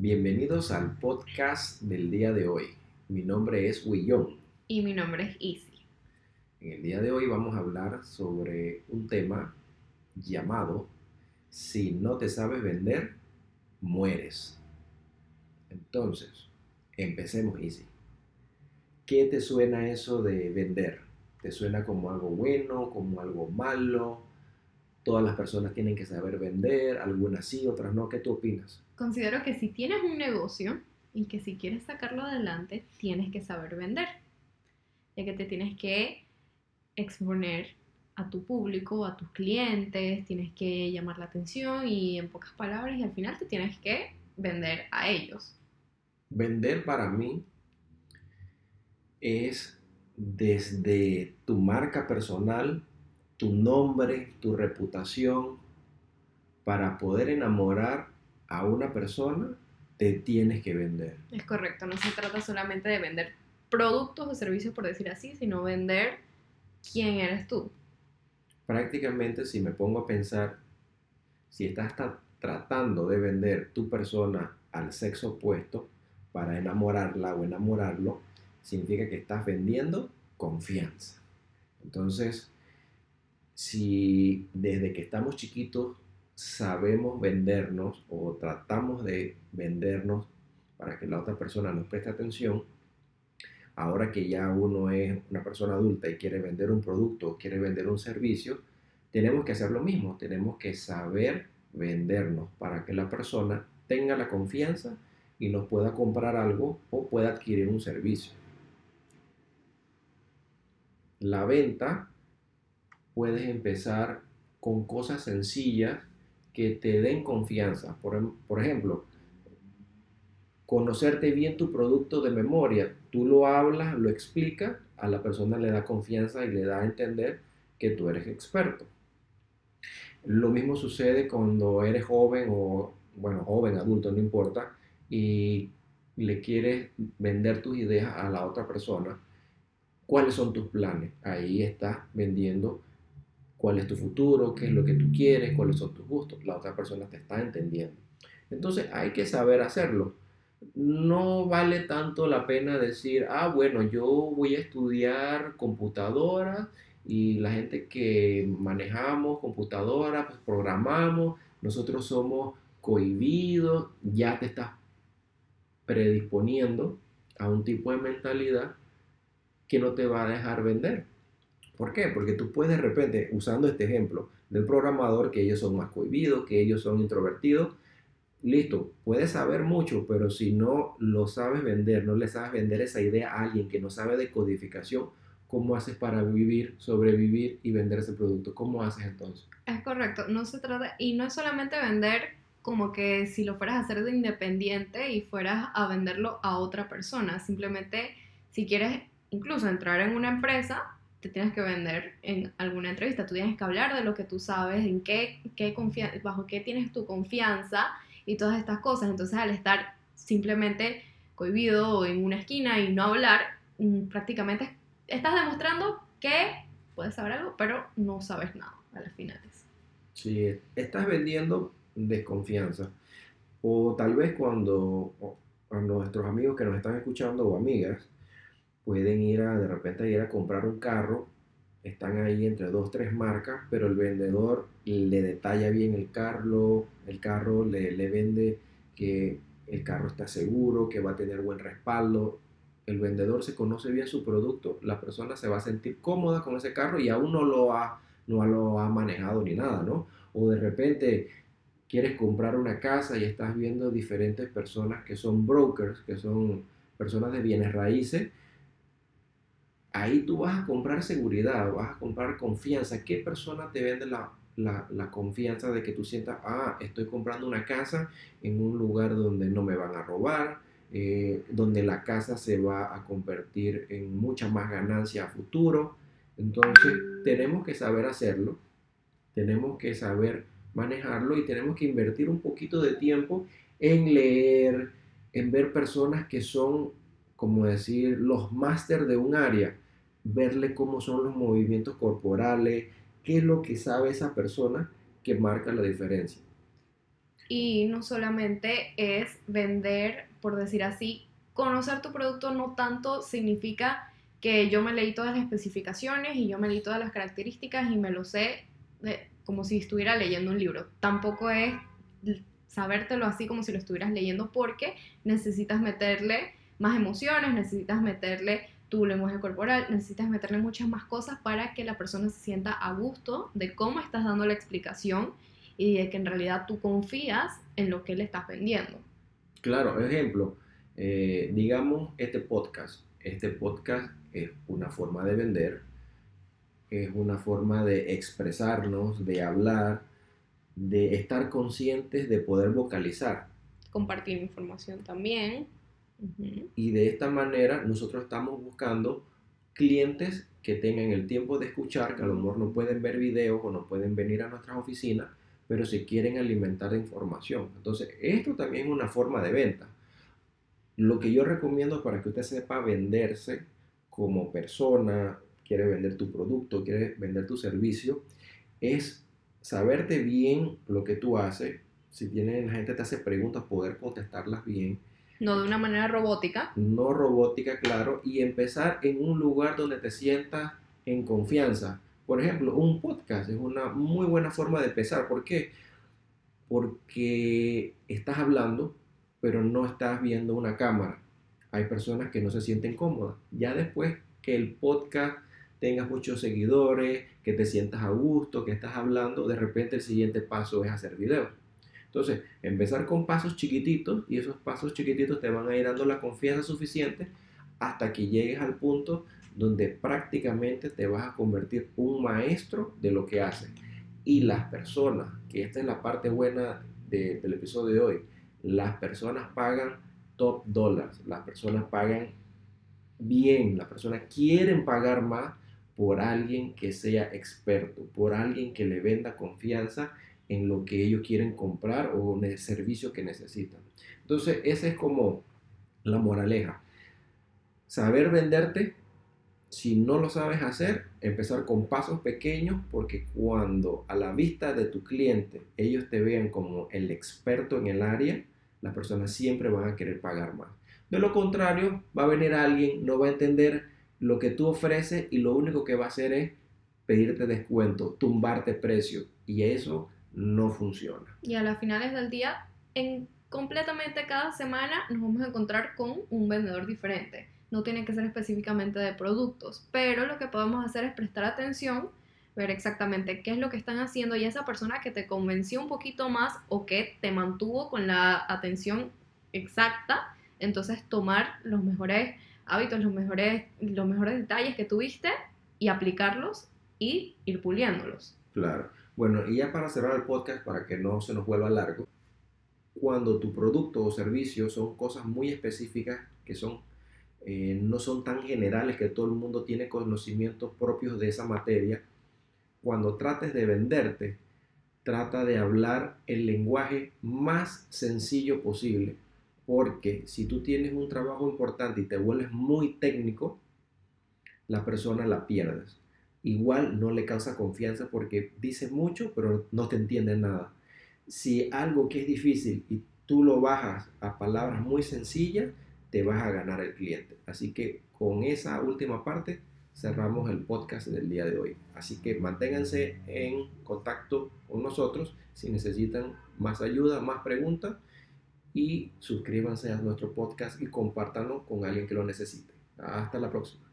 Bienvenidos al podcast del día de hoy. Mi nombre es Willón. Y mi nombre es Easy. En el día de hoy vamos a hablar sobre un tema llamado Si no te sabes vender, mueres. Entonces, empecemos Easy. ¿Qué te suena eso de vender? ¿Te suena como algo bueno, como algo malo? Todas las personas tienen que saber vender, algunas sí, otras no. ¿Qué tú opinas? Considero que si tienes un negocio y que si quieres sacarlo adelante, tienes que saber vender. Ya que te tienes que exponer a tu público, a tus clientes, tienes que llamar la atención y en pocas palabras y al final te tienes que vender a ellos. Vender para mí es desde tu marca personal, tu nombre, tu reputación, para poder enamorar a una persona, te tienes que vender. Es correcto, no se trata solamente de vender productos o servicios, por decir así, sino vender quién eres tú. Prácticamente, si me pongo a pensar, si estás tratando de vender tu persona al sexo opuesto para enamorarla o enamorarlo, significa que estás vendiendo confianza. Entonces, si desde que estamos chiquitos sabemos vendernos o tratamos de vendernos para que la otra persona nos preste atención, ahora que ya uno es una persona adulta y quiere vender un producto o quiere vender un servicio, tenemos que hacer lo mismo, tenemos que saber vendernos para que la persona tenga la confianza y nos pueda comprar algo o pueda adquirir un servicio. La venta puedes empezar con cosas sencillas que te den confianza. Por, em, por ejemplo, conocerte bien tu producto de memoria. Tú lo hablas, lo explicas, a la persona le da confianza y le da a entender que tú eres experto. Lo mismo sucede cuando eres joven o, bueno, joven, adulto, no importa, y le quieres vender tus ideas a la otra persona. ¿Cuáles son tus planes? Ahí estás vendiendo cuál es tu futuro, qué es lo que tú quieres, cuáles son tus gustos. La otra persona te está entendiendo. Entonces hay que saber hacerlo. No vale tanto la pena decir, ah, bueno, yo voy a estudiar computadora y la gente que manejamos computadora, pues programamos, nosotros somos cohibidos, ya te estás predisponiendo a un tipo de mentalidad que no te va a dejar vender. ¿Por qué? Porque tú puedes de repente, usando este ejemplo del programador, que ellos son más cohibidos, que ellos son introvertidos, listo, puedes saber mucho, pero si no lo sabes vender, no le sabes vender esa idea a alguien que no sabe de codificación, ¿cómo haces para vivir, sobrevivir y vender ese producto? ¿Cómo haces entonces? Es correcto, no se trata, y no es solamente vender como que si lo fueras a hacer de independiente y fueras a venderlo a otra persona, simplemente si quieres incluso entrar en una empresa, te tienes que vender en alguna entrevista, tú tienes que hablar de lo que tú sabes, en qué, qué bajo qué tienes tu confianza y todas estas cosas. Entonces al estar simplemente cohibido en una esquina y no hablar, mm, prácticamente estás demostrando que puedes saber algo, pero no sabes nada a las finales. Sí, estás vendiendo desconfianza. O tal vez cuando a nuestros amigos que nos están escuchando o amigas, pueden ir a, de repente, ir a comprar un carro, están ahí entre dos, tres marcas, pero el vendedor le detalla bien el carro, el carro le, le vende que el carro está seguro, que va a tener buen respaldo. El vendedor se conoce bien su producto, la persona se va a sentir cómoda con ese carro y aún no lo ha, no lo ha manejado ni nada, ¿no? O de repente quieres comprar una casa y estás viendo diferentes personas que son brokers, que son personas de bienes raíces, ahí tú vas a comprar seguridad, vas a comprar confianza. ¿Qué persona te vende la, confianza de que tú sientas, ah, estoy comprando una casa en un lugar donde no me van a robar, eh, donde la casa se va a convertir en mucha más ganancia a futuro? Entonces, tenemos que saber hacerlo, tenemos que saber manejarlo y tenemos que invertir un poquito de tiempo en leer, en ver personas que son como decir, los máster de un área, verle cómo son los movimientos corporales, qué es lo que sabe esa persona que marca la diferencia. Y no solamente es vender, por decir así, conocer tu producto no tanto significa que yo me leí todas las especificaciones y yo me leí todas las características y me lo sé como si estuviera leyendo un libro. Tampoco es sabértelo así como si lo estuvieras leyendo porque necesitas meterle más emociones, necesitas meterle tu lenguaje corporal, necesitas meterle muchas más cosas para que la persona se sienta a gusto de cómo estás dando la explicación y de que en realidad tú confías en lo que le estás vendiendo. Claro, ejemplo, eh, digamos este podcast. Este podcast es una forma de vender, es una forma de expresarnos, de hablar, de estar conscientes, de poder vocalizar. Compartir información también. Y de esta manera nosotros estamos buscando clientes que tengan el tiempo de escuchar, que a lo mejor no pueden ver videos o no pueden venir a nuestras oficinas, pero se quieren alimentar de información. Entonces, esto también es una forma de venta. Lo que yo recomiendo para que usted sepa venderse como persona, quiere vender tu producto, quiere vender tu servicio, es saberte bien lo que tú haces. Si tiene, la gente te hace preguntas, poder contestarlas bien no de una manera robótica. No robótica, claro, y empezar en un lugar donde te sientas en confianza. Por ejemplo, un podcast es una muy buena forma de empezar. ¿Por qué? Porque estás hablando, pero no estás viendo una cámara. Hay personas que no se sienten cómodas. Ya después que el podcast tenga muchos seguidores, que te sientas a gusto, que estás hablando, de repente el siguiente paso es hacer videos. Entonces, empezar con pasos chiquititos y esos pasos chiquititos te van a ir dando la confianza suficiente hasta que llegues al punto donde prácticamente te vas a convertir un maestro de lo que haces. Y las personas, que esta es la parte buena del episodio de hoy, las personas pagan top dólares, las personas pagan bien, las personas quieren pagar más por alguien que sea experto, por alguien que le venda confianza en lo que ellos quieren comprar o en el servicio que necesitan. Entonces, esa es como la moraleja. Saber venderte, si no lo sabes hacer, empezar con pasos pequeños, porque cuando a la vista de tu cliente ellos te vean como el experto en el área, las personas siempre van a querer pagar más. De lo contrario, va a venir alguien, no va a entender lo que tú ofreces y lo único que va a hacer es pedirte descuento, tumbarte precio. Y eso no funciona. Y a las finales del día, en completamente cada semana nos vamos a encontrar con un vendedor diferente. No tiene que ser específicamente de productos, pero lo que podemos hacer es prestar atención, ver exactamente qué es lo que están haciendo y esa persona que te convenció un poquito más o que te mantuvo con la atención exacta, entonces tomar los mejores hábitos, los mejores, los mejores detalles que tuviste y aplicarlos y ir puliéndolos. Claro. Bueno, y ya para cerrar el podcast, para que no se nos vuelva largo, cuando tu producto o servicio son cosas muy específicas que son eh, no son tan generales que todo el mundo tiene conocimientos propios de esa materia, cuando trates de venderte, trata de hablar el lenguaje más sencillo posible, porque si tú tienes un trabajo importante y te vuelves muy técnico, la persona la pierdes igual no le causa confianza porque dice mucho, pero no te entiende nada. Si algo que es difícil y tú lo bajas a palabras muy sencillas, te vas a ganar el cliente. Así que con esa última parte cerramos el podcast del día de hoy. Así que manténganse en contacto con nosotros si necesitan más ayuda, más preguntas y suscríbanse a nuestro podcast y compártanlo con alguien que lo necesite. Hasta la próxima.